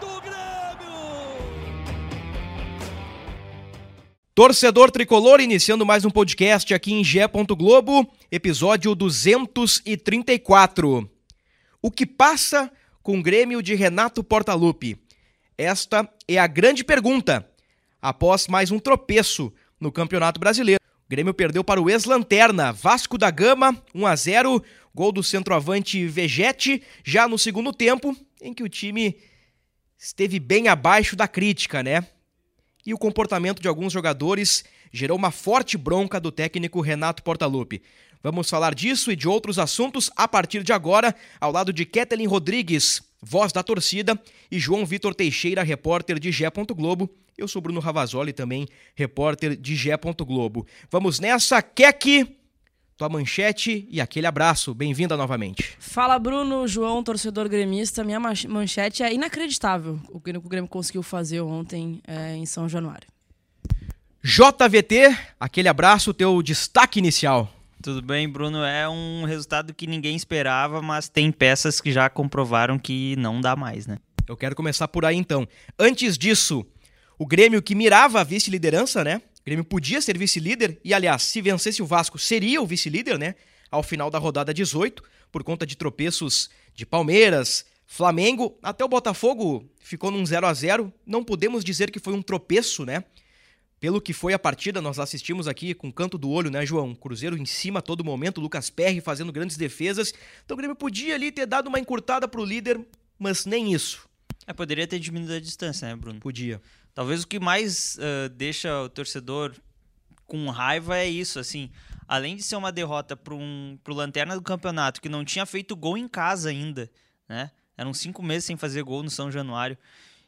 do Grêmio! Torcedor tricolor, iniciando mais um podcast aqui em Gé. Globo, episódio 234. O que passa com o Grêmio de Renato Portaluppi? Esta é a grande pergunta. Após mais um tropeço no Campeonato Brasileiro, o Grêmio perdeu para o ex-lanterna Vasco da Gama, 1 a 0, gol do centroavante Vegete, já no segundo tempo, em que o time esteve bem abaixo da crítica, né? e o comportamento de alguns jogadores gerou uma forte bronca do técnico Renato Portaluppi. Vamos falar disso e de outros assuntos a partir de agora, ao lado de Ketelin Rodrigues, voz da torcida, e João Vitor Teixeira, repórter de Gé. Globo. Eu sou Bruno Ravazoli, também repórter de Gé. Globo. Vamos nessa, Kek! Tua manchete e aquele abraço. Bem-vinda novamente. Fala, Bruno, João, torcedor gremista. Minha manchete é inacreditável o que o Grêmio conseguiu fazer ontem é, em São Januário. JVT, aquele abraço, teu destaque inicial. Tudo bem, Bruno. É um resultado que ninguém esperava, mas tem peças que já comprovaram que não dá mais, né? Eu quero começar por aí então. Antes disso, o Grêmio que mirava a vice-liderança, né? Grêmio podia ser vice-líder e, aliás, se vencesse o Vasco, seria o vice-líder, né? Ao final da rodada 18, por conta de tropeços de Palmeiras, Flamengo, até o Botafogo ficou num 0 a 0 Não podemos dizer que foi um tropeço, né? Pelo que foi a partida, nós assistimos aqui com canto do olho, né, João? Cruzeiro em cima a todo momento, Lucas Perry fazendo grandes defesas. Então o Grêmio podia ali ter dado uma encurtada pro líder, mas nem isso. É, poderia ter diminuído a distância, né, Bruno? Podia. Talvez o que mais uh, deixa o torcedor com raiva é isso, assim. Além de ser uma derrota para um, o Lanterna do campeonato, que não tinha feito gol em casa ainda, né? Eram cinco meses sem fazer gol no São Januário.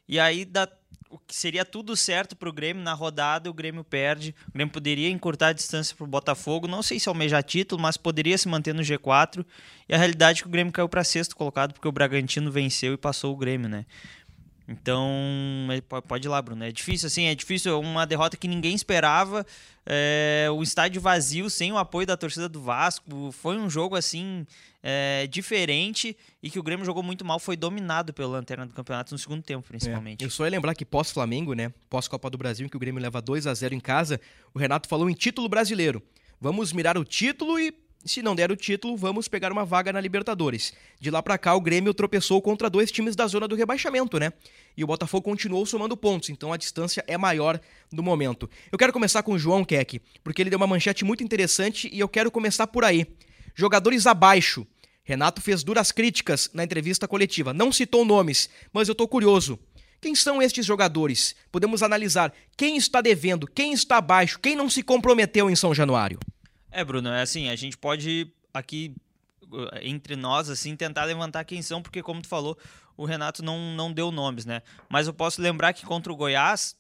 E aí dá, o que seria tudo certo para o Grêmio na rodada, o Grêmio perde. O Grêmio poderia encurtar a distância para o Botafogo, não sei se almejar título, mas poderia se manter no G4. E a realidade é que o Grêmio caiu para sexto colocado porque o Bragantino venceu e passou o Grêmio, né? Então, pode ir lá, Bruno. É difícil, assim, é difícil. Uma derrota que ninguém esperava. É, o estádio vazio, sem o apoio da torcida do Vasco. Foi um jogo, assim, é, diferente e que o Grêmio jogou muito mal. Foi dominado pelo Lanterna do Campeonato no segundo tempo, principalmente. É. Eu só ia lembrar que pós-Flamengo, né? Pós-Copa do Brasil, em que o Grêmio leva 2 a 0 em casa, o Renato falou em título brasileiro. Vamos mirar o título e se não der o título, vamos pegar uma vaga na Libertadores. De lá para cá, o Grêmio tropeçou contra dois times da zona do rebaixamento, né? E o Botafogo continuou somando pontos, então a distância é maior no momento. Eu quero começar com o João Keck, porque ele deu uma manchete muito interessante e eu quero começar por aí. Jogadores abaixo. Renato fez duras críticas na entrevista coletiva. Não citou nomes, mas eu tô curioso. Quem são estes jogadores? Podemos analisar quem está devendo, quem está abaixo, quem não se comprometeu em São Januário. É, Bruno, é assim, a gente pode aqui entre nós assim tentar levantar quem são, porque como tu falou, o Renato não, não deu nomes, né? Mas eu posso lembrar que contra o Goiás,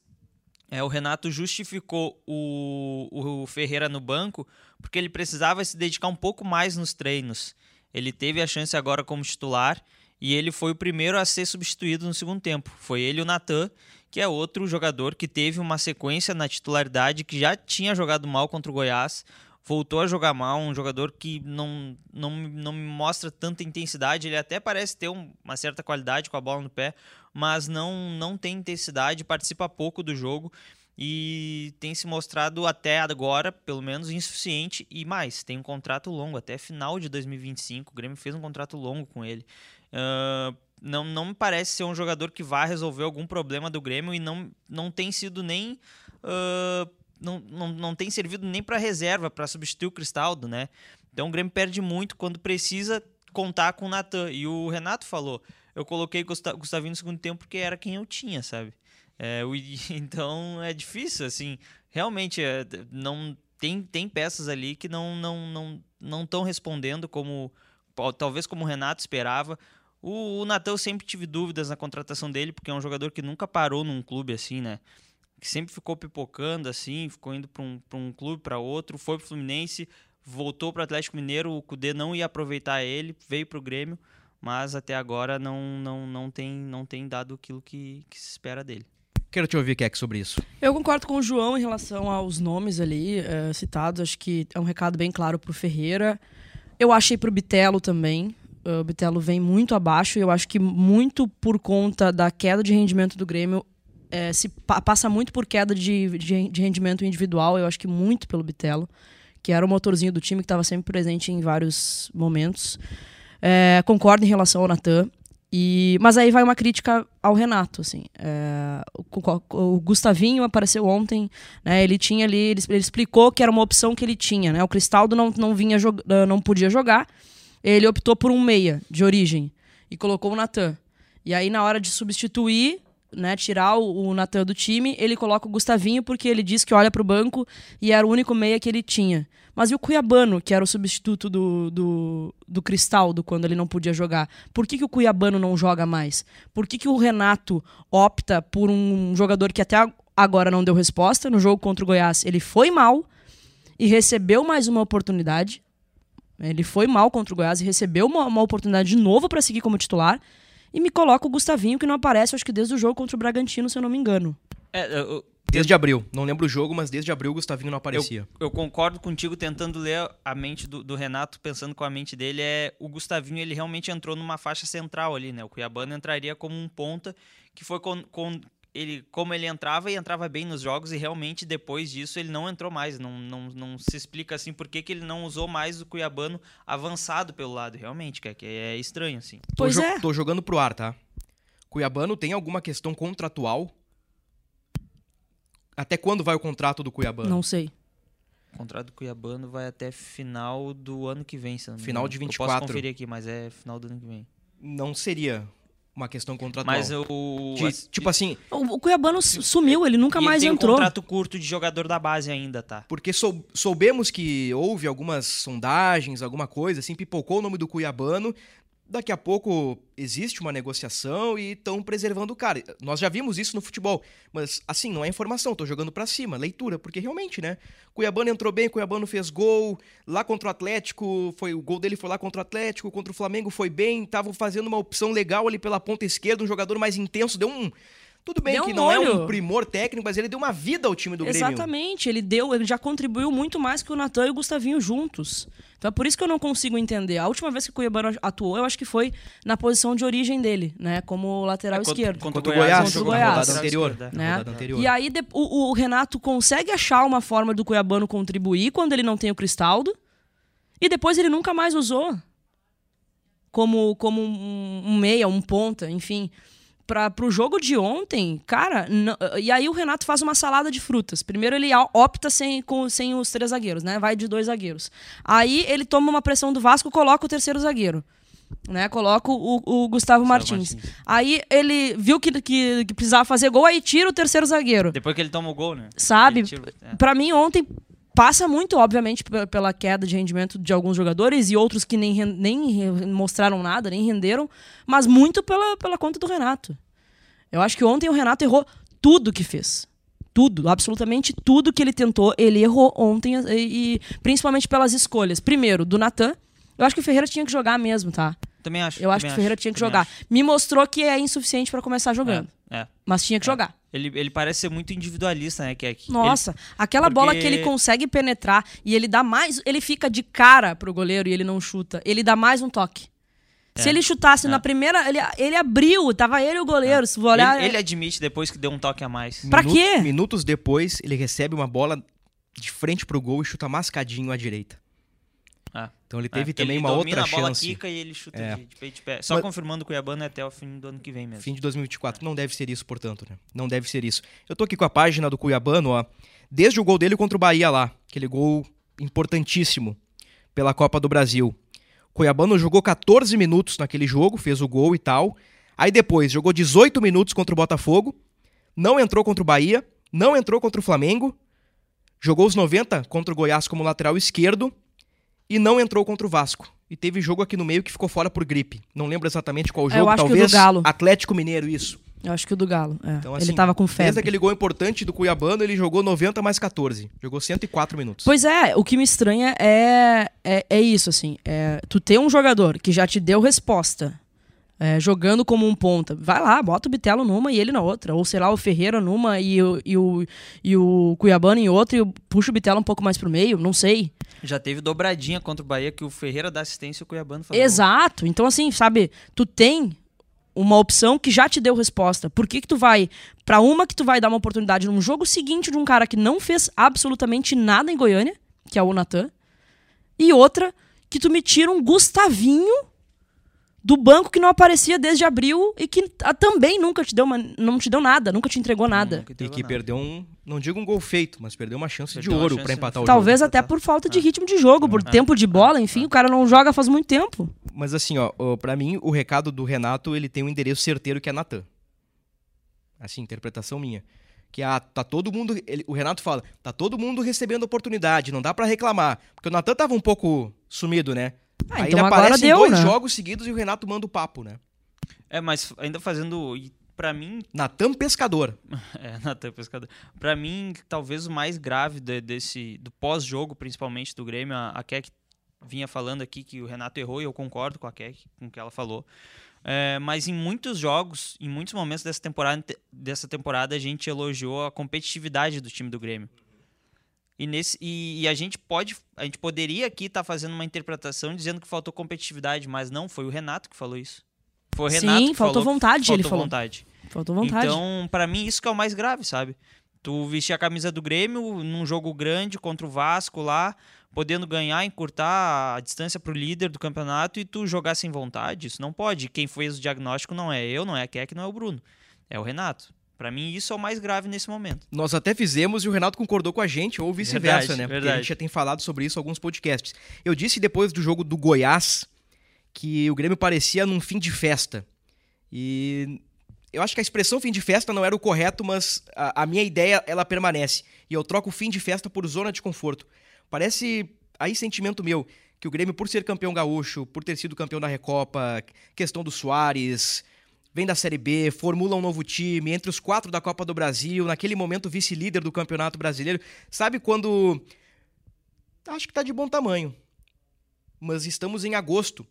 é, o Renato justificou o, o Ferreira no banco porque ele precisava se dedicar um pouco mais nos treinos. Ele teve a chance agora como titular e ele foi o primeiro a ser substituído no segundo tempo. Foi ele o Natan, que é outro jogador que teve uma sequência na titularidade, que já tinha jogado mal contra o Goiás voltou a jogar mal, um jogador que não, não, não me mostra tanta intensidade, ele até parece ter um, uma certa qualidade com a bola no pé, mas não, não tem intensidade, participa pouco do jogo e tem se mostrado até agora, pelo menos, insuficiente e mais, tem um contrato longo, até final de 2025, o Grêmio fez um contrato longo com ele. Uh, não, não me parece ser um jogador que vá resolver algum problema do Grêmio e não, não tem sido nem uh, não, não, não tem servido nem para reserva, para substituir o Cristaldo, né? Então o Grêmio perde muito quando precisa contar com o Natan. E o Renato falou: eu coloquei Gustavinho no segundo tempo porque era quem eu tinha, sabe? É, o, então é difícil, assim. Realmente, é, não tem, tem peças ali que não não não não estão respondendo como talvez como o Renato esperava. O, o Natan eu sempre tive dúvidas na contratação dele, porque é um jogador que nunca parou num clube assim, né? Que sempre ficou pipocando assim, ficou indo para um, pra um clube, para outro, foi pro Fluminense, voltou para o Atlético Mineiro, o Cudê não ia aproveitar ele, veio pro Grêmio, mas até agora não, não, não, tem, não tem dado aquilo que, que se espera dele. Quero te ouvir, Keck, sobre isso. Eu concordo com o João em relação aos nomes ali eh, citados. Acho que é um recado bem claro pro Ferreira. Eu achei pro Bitelo também. O Bitelo vem muito abaixo e eu acho que muito por conta da queda de rendimento do Grêmio. Eh, se pa- passa muito por queda de, de, de rendimento individual. Eu acho que muito pelo Bitelo, que era o motorzinho do time que estava sempre presente em vários momentos. Eh, concordo em relação ao Natan. E, mas aí vai uma crítica ao Renato, assim. É, o, o Gustavinho apareceu ontem, né? Ele tinha ali, ele, ele explicou que era uma opção que ele tinha, né? O Cristaldo não, não vinha não podia jogar. Ele optou por um meia de origem e colocou o Natan. E aí na hora de substituir, né, tirar o, o Natan do time, ele coloca o Gustavinho porque ele diz que olha pro banco e era o único meia que ele tinha. Mas e o Cuiabano, que era o substituto do, do, do Cristaldo quando ele não podia jogar? Por que, que o Cuiabano não joga mais? Por que, que o Renato opta por um jogador que até agora não deu resposta? No jogo contra o Goiás, ele foi mal e recebeu mais uma oportunidade. Ele foi mal contra o Goiás e recebeu uma, uma oportunidade de novo para seguir como titular. E me coloca o Gustavinho, que não aparece, acho que desde o jogo contra o Bragantino, se eu não me engano. É, eu, Desde abril. Não lembro o jogo, mas desde abril o Gustavinho não aparecia. Eu, eu concordo contigo tentando ler a mente do, do Renato, pensando com a mente dele, é o Gustavinho, ele realmente entrou numa faixa central ali, né? O Cuiabano entraria como um ponta, que foi com, com ele, como ele entrava e entrava bem nos jogos, e realmente depois disso ele não entrou mais. Não, não, não se explica assim por que, que ele não usou mais o Cuiabano avançado pelo lado, realmente, que é, que é estranho, assim. Tô Pois jo- é. Tô jogando pro ar, tá? Cuiabano tem alguma questão contratual? Até quando vai o contrato do Cuiabano? Não sei. O contrato do Cuiabano vai até final do ano que vem, se eu não Final de Eu 24. posso conferir aqui, mas é final do ano que vem. Não seria uma questão contratual. Mas eu... De- tipo assim, O, o Cuiabano su- sumiu, ele nunca E ele mais tem entrou. um contrato curto de jogador da base ainda, tá? porque sou- soubemos que houve algumas sondagens, alguma coisa, assim, pipocou o nome do Cuiabano. Daqui a pouco existe uma negociação e estão preservando o cara. Nós já vimos isso no futebol, mas assim, não é informação, tô jogando pra cima, leitura, porque realmente, né? Cuiabano entrou bem, Cuiabano fez gol, lá contra o Atlético, foi o gol dele foi lá contra o Atlético, contra o Flamengo foi bem, estavam fazendo uma opção legal ali pela ponta esquerda, um jogador mais intenso, deu um tudo bem Deu que um não é olho. um primor técnico, mas ele deu uma vida ao time do Grêmio. Exatamente, ele deu, ele já contribuiu muito mais que o Natan e o Gustavinho juntos. Então é por isso que eu não consigo entender. A última vez que o Cuiabano atuou, eu acho que foi na posição de origem dele, né, como lateral É, esquerdo. contra o Contra o Goiás, Goiás, Contra o jogou na Goiás. rodada anterior. Né? rodada anterior. E aí o, o Renato consegue achar uma forma do Cuiabano contribuir quando ele não tem o Cristaldo. E depois ele nunca mais usou. Como, como um, um meia, um ponta, enfim. Para pro jogo de ontem, cara. e aí o Renato faz uma salada de frutas. Primeiro ele opta sem, com, sem os três zagueiros, né? Vai de dois zagueiros. Aí ele toma uma pressão do Vasco coloca o terceiro zagueiro. Né? Coloca o, o Gustavo Martins. Martins. Aí ele viu que, que, que precisava fazer gol, aí tira o terceiro zagueiro. Depois que ele toma o gol, né? Sabe? Tira- é. Pra mim, ontem passa muito, obviamente, pe- pela queda de rendimento de alguns jogadores e outros que nem, nem mostraram nada, nem renderam, mas muito pela, pela conta do Renato. Eu acho que ontem o Renato errou tudo que fez. Tudo, absolutamente tudo que ele tentou, ele errou ontem e, e principalmente pelas escolhas. Primeiro, do Natan. Eu acho que o Ferreira tinha que jogar mesmo, tá? Também acho. Eu acho que o Ferreira tinha que jogar. acho. Me mostrou que é insuficiente pra começar jogando, É, é. mas tinha que jogar. Ele, ele parece ser muito individualista, né, Keck? Nossa, aquela porque- bola que ele consegue penetrar e ele dá mais. Ele fica de cara pro goleiro e ele não chuta. Ele dá mais um toque. Se É, ele chutasse é. na primeira. Ele, ele abriu, tava ele e o goleiro. Se for Ele, olhar. ele admite depois que deu um toque a mais. Pra quê? Minutos depois, ele recebe uma bola de frente pro gol e chuta mascadinho à direita. Então ele teve É, também ele uma outra a bola, chance. quica e ele chuta É. de, de peito de pé. Só Mas- confirmando que o Cuiabano é até o fim do ano que vem mesmo. Fim de 2024. Não deve ser isso, portanto, né? Não deve ser isso. Eu tô aqui com a página do Cuiabano, ó. Desde o gol dele contra o Bahia lá. Aquele gol importantíssimo pela Copa do Brasil. O Cuiabano jogou 14 minutos naquele jogo, fez o gol e tal. Aí depois jogou 18 minutos contra o Botafogo. Não entrou contra o Bahia. Não entrou contra o Flamengo. Jogou os 90 contra o Goiás como lateral esquerdo. E não entrou contra o Vasco. E teve jogo aqui no meio que ficou fora por gripe. Não lembro exatamente qual É, jogo, eu acho que o do talvez Galo. Atlético Mineiro, isso. Eu acho que o do Galo. é. Então, ele assim, tava com Desde febre. aquele gol importante do Cuiabano, ele jogou 90 mais 14. Jogou 104 minutos. Pois é, o que me estranha é, é, é isso, assim. É, tu ter um jogador que já te deu resposta, é, jogando como um ponta, vai lá, bota o Bitelo numa e ele na outra. Ou sei lá, o Ferreira numa e o, e o, e o Cuiabano em outra e puxa o Bitelo um pouco mais pro meio, não sei. Já teve dobradinha contra o Bahia que o Ferreira dá assistência e o Cuiabano faz. Exato. Então, assim, sabe, tu tem uma opção que já te deu resposta. Por que, que tu vai pra uma que tu vai dar uma oportunidade num jogo seguinte de um cara que não fez absolutamente nada em Goiânia, que é o Natan, e outra que tu me tira um Gustavinho do banco que não aparecia desde abril e que ah, também nunca te deu uma, não te deu nada, nunca te entregou nada. E que nada. perdeu um, não digo um gol feito, mas perdeu uma chance Perdeu de ouro pra empatar o Talvez jogo. até por falta de ritmo de jogo, por tempo de bola, enfim, o cara não joga faz muito tempo. Mas assim, ó, pra mim, o recado do Renato, ele tem um endereço certeiro que é Natan. Assim, interpretação minha. Que ah, tá todo mundo. ele- o Renato fala, tá todo mundo recebendo oportunidade, não dá pra reclamar. Porque o Natan tava um pouco sumido, né? Ah, Aí então ele agora aparece deu, dois né? jogos seguidos e o Renato manda o papo, né? É, mas ainda fazendo. Pra mim, Natan Pescador. É, Natan Pescador. Pra mim, talvez o mais grave de- desse do pós-jogo, principalmente do Grêmio, a, a Keck vinha falando aqui que o Renato errou e eu concordo com a Keck, com o que ela falou. É, mas em muitos jogos, em muitos momentos dessa temporada, dessa temporada, a gente elogiou a competitividade do time do Grêmio. E, nesse, e, e a gente pode, a gente poderia aqui estar fazendo uma interpretação dizendo que faltou competitividade, mas não, foi o Renato que falou isso. Foi o Sim, Renato que faltou falou vontade, ele faltou falou. vontade. Faltou vontade. Então, pra mim, isso que é o mais grave, sabe? Tu vestir a camisa do Grêmio num jogo grande contra o Vasco lá, podendo ganhar, encurtar a distância pro líder do campeonato e tu jogar sem vontade, isso não pode. Quem fez o diagnóstico não é eu, não é a Keck, não é o Bruno. É o Renato. Pra mim, isso é o mais grave nesse momento. Nós até fizemos e o Renato concordou com a gente, ou vice-versa, né? Porque a gente já tem falado sobre isso em alguns podcasts. Eu disse depois do jogo do Goiás que o Grêmio parecia num fim de festa. E eu acho que a expressão fim de festa não era o correto, mas a, a minha ideia ela permanece. E eu troco fim de festa por zona de conforto. Parece aí sentimento meu que o Grêmio, por ser campeão gaúcho, por ter sido campeão da Recopa, questão do Soares, vem da Série B, formula um novo time, entre os quatro da Copa do Brasil, naquele momento vice-líder do Campeonato Brasileiro. Sabe quando. Acho que tá de bom tamanho. Mas estamos em agosto.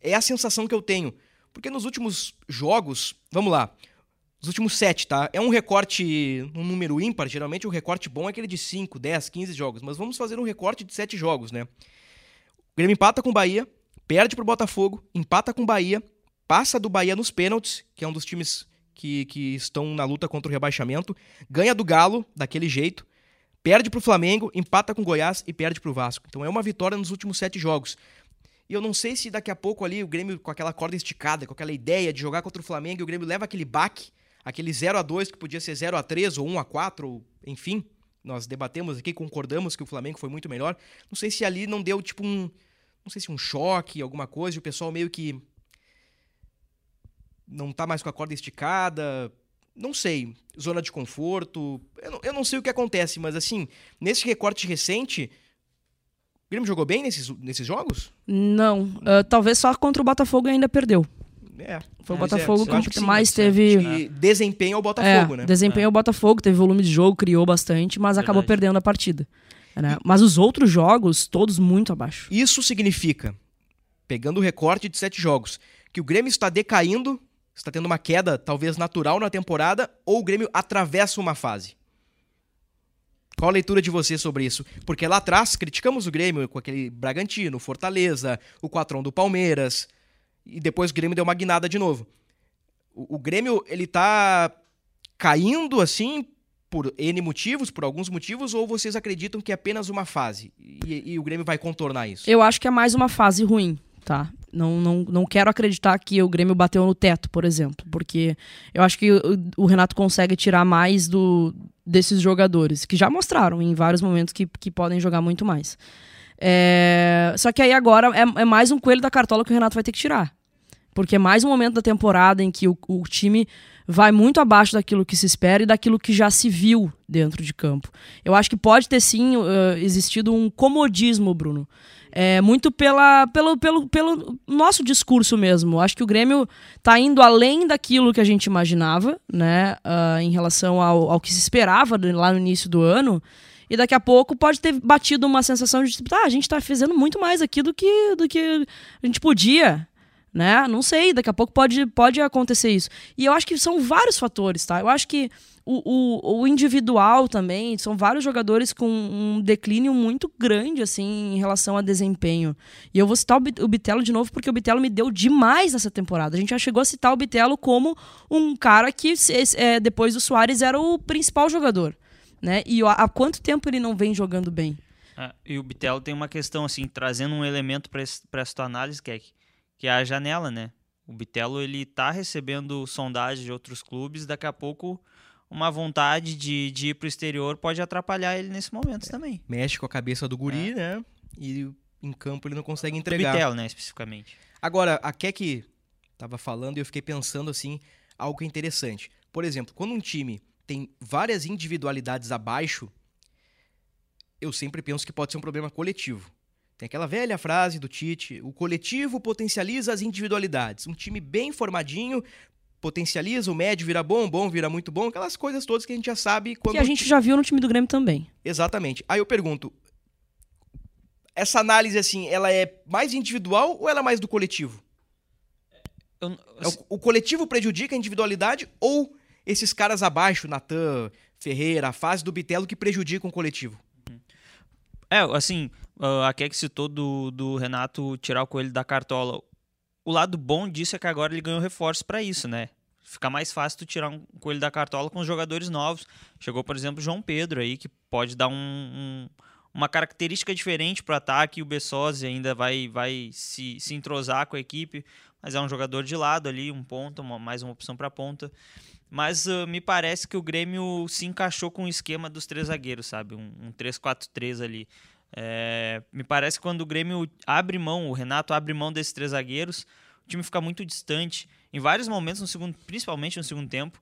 É a sensação que eu tenho. Porque nos últimos jogos. Vamos lá. Os últimos sete, tá? É um recorte, um número ímpar. Geralmente o recorte bom é aquele de 5, 10, 15 jogos. Mas vamos fazer um recorte de sete jogos, né? O Grêmio empata com o Bahia, perde pro Botafogo, empata com o Bahia, passa do Bahia nos pênaltis, que é um dos times que, que estão na luta contra o rebaixamento, ganha do Galo, daquele jeito, perde pro Flamengo, empata com o Goiás e perde pro Vasco. Então é uma vitória nos últimos sete jogos. E eu não sei se daqui a pouco ali o Grêmio, com aquela corda esticada, com aquela ideia de jogar contra o Flamengo, e o Grêmio leva aquele baque, aquele 0 a 2 que podia ser 0 a 3 ou 1 a 4 ou enfim. Nós debatemos aqui, concordamos que o Flamengo foi muito melhor. Não sei se ali não deu tipo um, não sei se um choque, alguma coisa, e o pessoal meio que não tá mais com a corda esticada, não sei, zona de conforto, eu não, eu não sei o que acontece, mas assim, nesse recorte recente, o Grêmio jogou bem nesses, nesses jogos? Não, ah, talvez só contra o Botafogo ainda perdeu. É. Foi o Botafogo eu que que sim, mais né? teve. E desempenho ao Botafogo, é, né? Desempenho o Botafogo, teve volume de jogo, criou bastante, mas acabou Verdade. perdendo a partida. né? Mas os outros jogos, todos muito abaixo. Isso significa, pegando o recorte de sete jogos, que o Grêmio está decaindo, está tendo uma queda talvez natural na temporada, ou o Grêmio atravessa uma fase? Qual a leitura de você sobre isso? Porque lá atrás criticamos o Grêmio com aquele Bragantino, Fortaleza, o Quatrão do Palmeiras, e depois o Grêmio deu uma guinada de novo. O, o Grêmio, ele tá caindo assim por N motivos, por alguns motivos, ou vocês acreditam que é apenas uma fase e, e o Grêmio vai contornar isso? Eu acho que é mais uma fase ruim, tá? Não, não, não quero acreditar que o Grêmio bateu no teto, por exemplo, porque eu acho que o, o Renato consegue tirar mais do, desses jogadores, que já mostraram em vários momentos que, que podem jogar muito mais. É, só que aí agora é, é mais um coelho da cartola que o Renato vai ter que tirar. Porque é mais um momento da temporada em que o, o time vai muito abaixo daquilo que se espera e daquilo que já se viu dentro de campo. Eu acho que pode ter sim uh, existido um comodismo, Bruno. É muito pela, pelo, pelo, pelo nosso discurso mesmo. Acho que o Grêmio está indo além daquilo que a gente imaginava, né? Uh, em relação ao, ao que se esperava lá no início do ano. E daqui a pouco pode ter batido uma sensação de tipo, ah, a gente está fazendo muito mais aqui do que, do que a gente podia né? Não sei, daqui a pouco pode, pode acontecer isso. E eu acho que são vários fatores, tá? Eu acho que o, o, o individual também, são vários jogadores com um declínio muito grande, assim, em relação a desempenho. E eu vou citar o Bitelo de novo, porque o Bitelo me deu demais nessa temporada. A gente já chegou a citar o Bitelo como um cara que, é, depois do Soares, era o principal jogador. Né? E há quanto tempo ele não vem jogando bem? É, e o Bitelo tem uma questão, assim, trazendo um elemento para essa análise, que é que é a janela, né? O Bitelo ele tá recebendo sondagem de outros clubes, daqui a pouco uma vontade de, de ir pro exterior pode atrapalhar ele nesse momento é, também. Mexe com a cabeça do guri, é. né? E em campo ele não consegue entregar. Do Bitelo, né, especificamente. Agora, a Keck tava falando e eu fiquei pensando assim, algo interessante. Por exemplo, quando um time tem várias individualidades abaixo, eu sempre penso que pode ser um problema coletivo. Tem aquela velha frase do Tite: o coletivo potencializa as individualidades. Um time bem formadinho potencializa, o médio vira bom, bom vira muito bom, aquelas coisas todas que a gente já sabe. Quando que a gente já viu no time do Grêmio também. Exatamente. Aí eu pergunto: essa análise, assim, ela é mais individual ou ela é mais do coletivo? Eu, eu... É o, o coletivo prejudica a individualidade ou esses caras abaixo, Natan, Ferreira, a fase do Bitelo, que prejudicam o coletivo? É, assim, uh, a Keck citou do, do Renato tirar o coelho da cartola. O lado bom disso é que agora ele ganhou reforço para isso, né? Fica mais fácil tu tirar um coelho da cartola com os jogadores novos. Chegou, por exemplo, o João Pedro aí, que pode dar um, um, uma característica diferente para o ataque. O Bessosi ainda vai, vai se, se entrosar com a equipe, mas é um jogador de lado ali, um ponto, uma, mais uma opção para ponta. Mas uh, me parece que o Grêmio se encaixou com o esquema dos três zagueiros, sabe? Um, um 3-4-3 ali. É, me parece que quando o Grêmio abre mão, o Renato abre mão desses três zagueiros, o time fica muito distante. Em vários momentos, no segundo, principalmente no segundo tempo,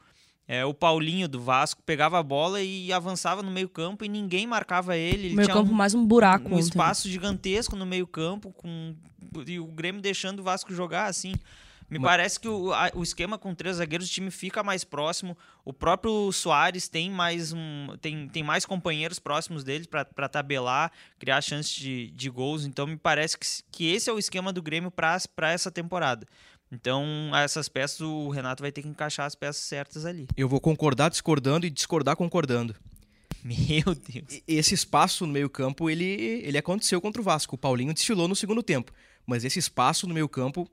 é, o Paulinho do Vasco pegava a bola e avançava no meio campo e ninguém marcava ele. ele meio campo um, mais um buraco. Um espaço gigantesco no meio campo com e o Grêmio deixando o Vasco jogar assim. Me Mas... parece que o, a, o esquema com três zagueiros, o time fica mais próximo. O próprio Soares tem mais, um, tem, tem mais companheiros próximos dele para tabelar, criar chances de, de gols. Então me parece que, que esse é o esquema do Grêmio para essa temporada. Então, essas peças, o Renato vai ter que encaixar as peças certas ali. Eu vou concordar discordando e discordar concordando. Meu Deus. Esse espaço no meio-campo, ele, ele aconteceu contra o Vasco. O Paulinho desfilou no segundo tempo. Mas esse espaço no meio-campo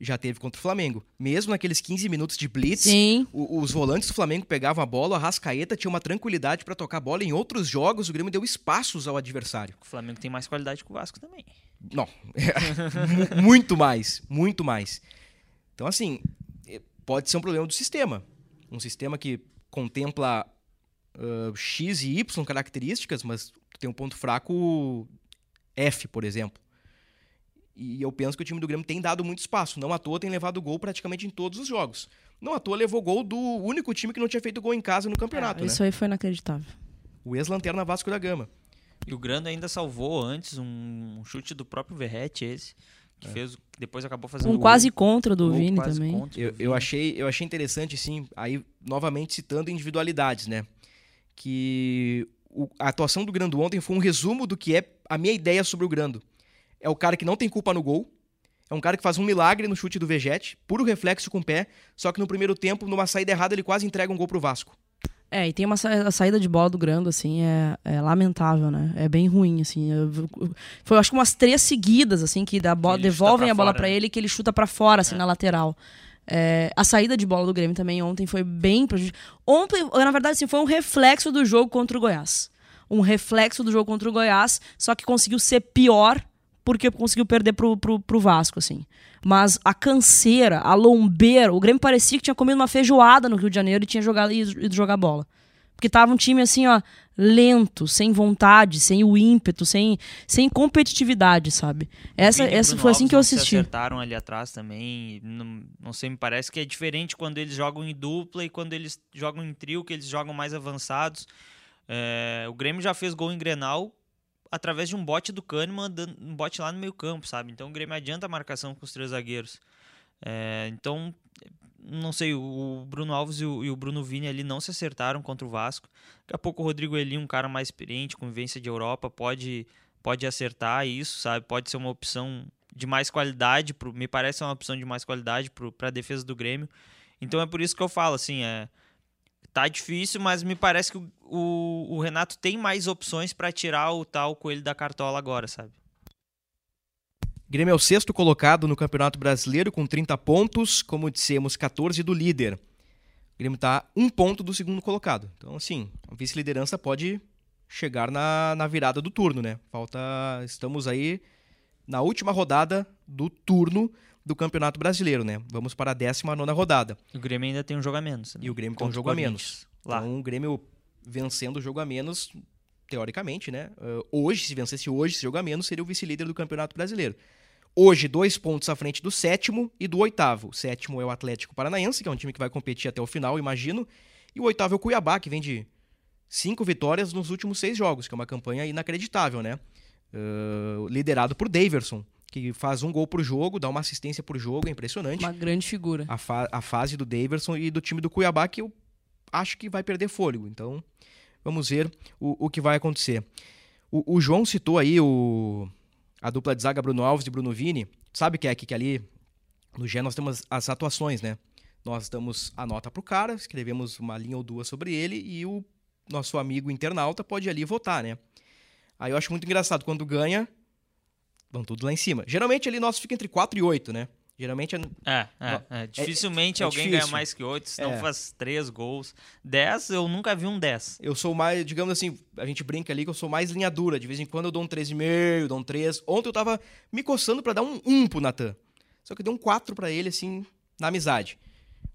já teve contra o Flamengo. Mesmo naqueles 15 minutos de blitz, o, os volantes do Flamengo pegavam a bola, a Rascaeta tinha uma tranquilidade para tocar a bola. Em outros jogos, o Grêmio deu espaços ao adversário. O Flamengo tem mais qualidade que o Vasco também. Não, muito mais, muito mais. Então, assim, é, pode ser um problema do sistema. Um sistema que contempla uh, X e Y características, mas tem um ponto fraco F, por exemplo. E eu penso que o time do Grêmio tem dado muito espaço. Não à toa tem levado gol praticamente em todos os jogos. Não à toa levou gol do único time que não tinha feito gol em casa no campeonato. É, isso né? aí foi inacreditável. O ex-lanterna Vasco da Gama. E o Grando ainda salvou antes um chute do próprio Verrete, esse. Que é. fez, depois acabou fazendo. Um quase contra do Vini também. Eu, eu, achei, eu achei interessante, sim, aí novamente citando individualidades, né? Que o, a atuação do Grando ontem foi um resumo do que é a minha ideia sobre o Grando é o cara que não tem culpa no gol. É um cara que faz um milagre no chute do Vegete, puro reflexo com o pé, só que no primeiro tempo, numa saída errada, ele quase entrega um gol pro Vasco. É, e tem uma sa a saída de bola do Grando, assim, é, é, lamentável, né? É bem ruim, assim. Eu, eu, foi, acho que umas três seguidas, assim, que bola, devolvem a bola para ele que ele chuta para fora, assim, é. na lateral. É, a saída de bola do Grêmio também ontem foi bem prejudicial. Ontem, na verdade, assim, foi um reflexo do jogo contra o Goiás. Um reflexo do jogo contra o Goiás, só que conseguiu ser pior porque conseguiu perder pro, pro, pro Vasco, assim. Mas a canseira, a lombeira, o Grêmio parecia que tinha comido uma feijoada no Rio de Janeiro e tinha jogado ido jogar bola. Porque tava um time assim, ó, lento, sem vontade, sem o ímpeto, sem, sem competitividade, sabe? Essa, essa foi assim que eu assisti. Se acertaram ali atrás também. Não, não sei, me parece que é diferente quando eles jogam em dupla e quando eles jogam em trio, que eles jogam mais avançados. É, o Grêmio já fez gol em Grenal através de um bote do Kahneman, um bote lá no meio campo, sabe? Então o Grêmio adianta a marcação com os três zagueiros. É, então, não sei, o Bruno Alves e o, e o, Bruno Vini ali não se acertaram contra o Vasco. Daqui a pouco o Rodrigo Eli, um cara mais experiente, com vivência de Europa, pode, pode acertar isso, sabe? Pode ser uma opção de mais qualidade, pro, me parece uma opção de mais qualidade para a defesa do Grêmio. Então é por isso que eu falo, assim, é, tá difícil, mas me parece que o, o, Renato tem mais opções para tirar o tal coelho da cartola agora, sabe? Grêmio é o sexto colocado no Campeonato Brasileiro com 30 pontos, como dissemos, 14 do líder. O Grêmio está um ponto do segundo colocado. Então, assim, a vice-liderança pode chegar na, na virada do turno, né? Falta. Estamos aí na última rodada do turno do Campeonato Brasileiro, né? Vamos para a 19 rodada. O Grêmio ainda tem um jogo a menos. Né? E o Grêmio tem um jogo a menos. Lá. Então, o Grêmio vencendo o jogo a menos, teoricamente, né? Uh, hoje, se vencesse hoje esse jogo a menos, seria o vice-líder do Campeonato Brasileiro. Hoje, dois pontos à frente do sétimo e do oitavo. O sétimo é o Atlético Paranaense, que é um time que vai competir até o final, imagino. E o oitavo é o Cuiabá, que vem de cinco vitórias nos últimos seis jogos, que é uma campanha inacreditável, né? Uh, liderado por Daverson, que faz um gol por jogo, dá uma assistência por jogo, é impressionante. Uma grande figura. A, fa a fase do Daverson e do time do Cuiabá, que eu acho que vai perder fôlego. Então, vamos ver o, o que vai acontecer. O, o, João citou aí o, a dupla de zaga Bruno Alves e Bruno Vini. Sabe que é que, que ali no G nós temos as atuações, né? Nós damos a nota pro cara, escrevemos uma linha ou duas sobre ele e o nosso amigo internauta pode ali votar, né? Aí eu acho muito engraçado quando ganha, vão tudo lá em cima. Geralmente ali nosso fica entre 4 e 8, né? Geralmente é. É, é, é. Dificilmente é, é alguém difícil. ganha mais que 8, senão é. faz 3 gols. 10, eu nunca vi um 10. Eu sou mais, digamos assim, a gente brinca ali que eu sou mais linha dura. De vez em quando eu dou um 3,5, dou um 3. Ontem eu tava me coçando para dar um 1 pro Natan. Só que eu dei um 4 para ele, assim, na amizade.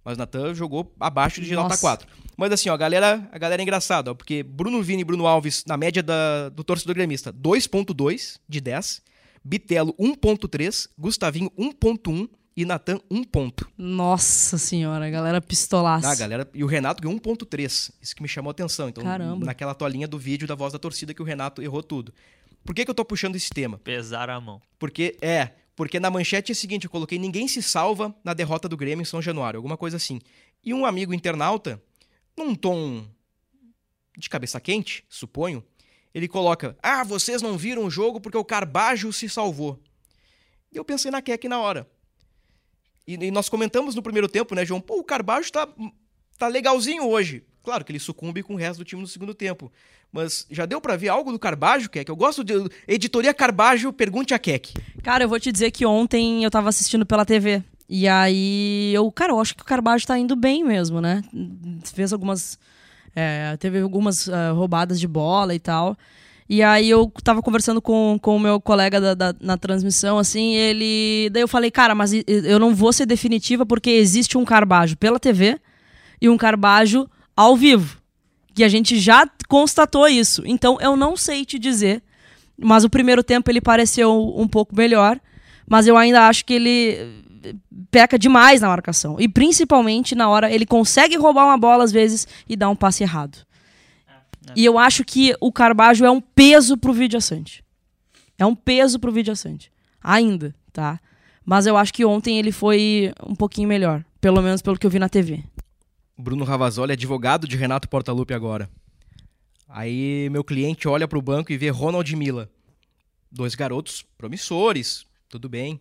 Mas o Natan jogou abaixo de Nossa. nota 4. Mas assim, ó, a galera, a galera é engraçada, ó, porque Bruno Vini e Bruno Alves, na média da, do torcedor gremista, 2.2 de 10. Bitelo 1.3, Gustavinho 1.1 e Natan 1 ponto. Nossa senhora, a galera pistolaça. Ah, galera, e o Renato ganhou 1.3. Isso que me chamou a atenção. Então, Caramba. naquela toalhinha do vídeo da voz da torcida que o Renato errou tudo. Por que, que eu tô puxando esse tema? Pesar a mão. Porque, é, porque na manchete é o seguinte, eu coloquei ninguém se salva na derrota do Grêmio em São Januário, alguma coisa assim. E um amigo internauta, num tom de cabeça quente, suponho, ele coloca: Ah, vocês não viram o jogo porque o Carbajo se salvou. E eu pensei na Keck na hora. E, e, nós comentamos no primeiro tempo, né, João? Pô, o Carbajo tá, tá legalzinho hoje. Claro que ele sucumbe com o resto do time no segundo tempo. Mas já deu para ver algo do Carbajo, Keck? Eu gosto de. Editoria Carbajo, pergunte a Keck. Cara, eu vou te dizer que ontem eu tava assistindo pela TV. E aí, eu, cara, eu acho que o Carbajo tá indo bem mesmo, né? Fez algumas é, teve algumas uh, roubadas de bola e tal. E aí eu tava conversando com, com o meu colega da, da, na transmissão, assim, ele. Daí eu falei, cara, mas eu não vou ser definitiva porque existe um Carbajo pela TV e um Carbajo ao vivo. E a gente já constatou isso. Então eu não sei te dizer. Mas o primeiro tempo ele pareceu um pouco melhor. Mas eu ainda acho que ele peca demais na marcação. E principalmente na hora ele consegue roubar uma bola às vezes e dar um passe errado. É, é. E eu acho que o Carbajo é um peso pro Vídeo Assante. É um peso pro Vídeo Assante. Ainda, tá? Mas eu acho que ontem ele foi um pouquinho melhor. Pelo menos pelo que eu vi na TV. Bruno Ravazoli, advogado de Renato Portaluppi agora. Aí meu cliente olha pro banco e vê Ronald Mila. Dois garotos promissores, tudo bem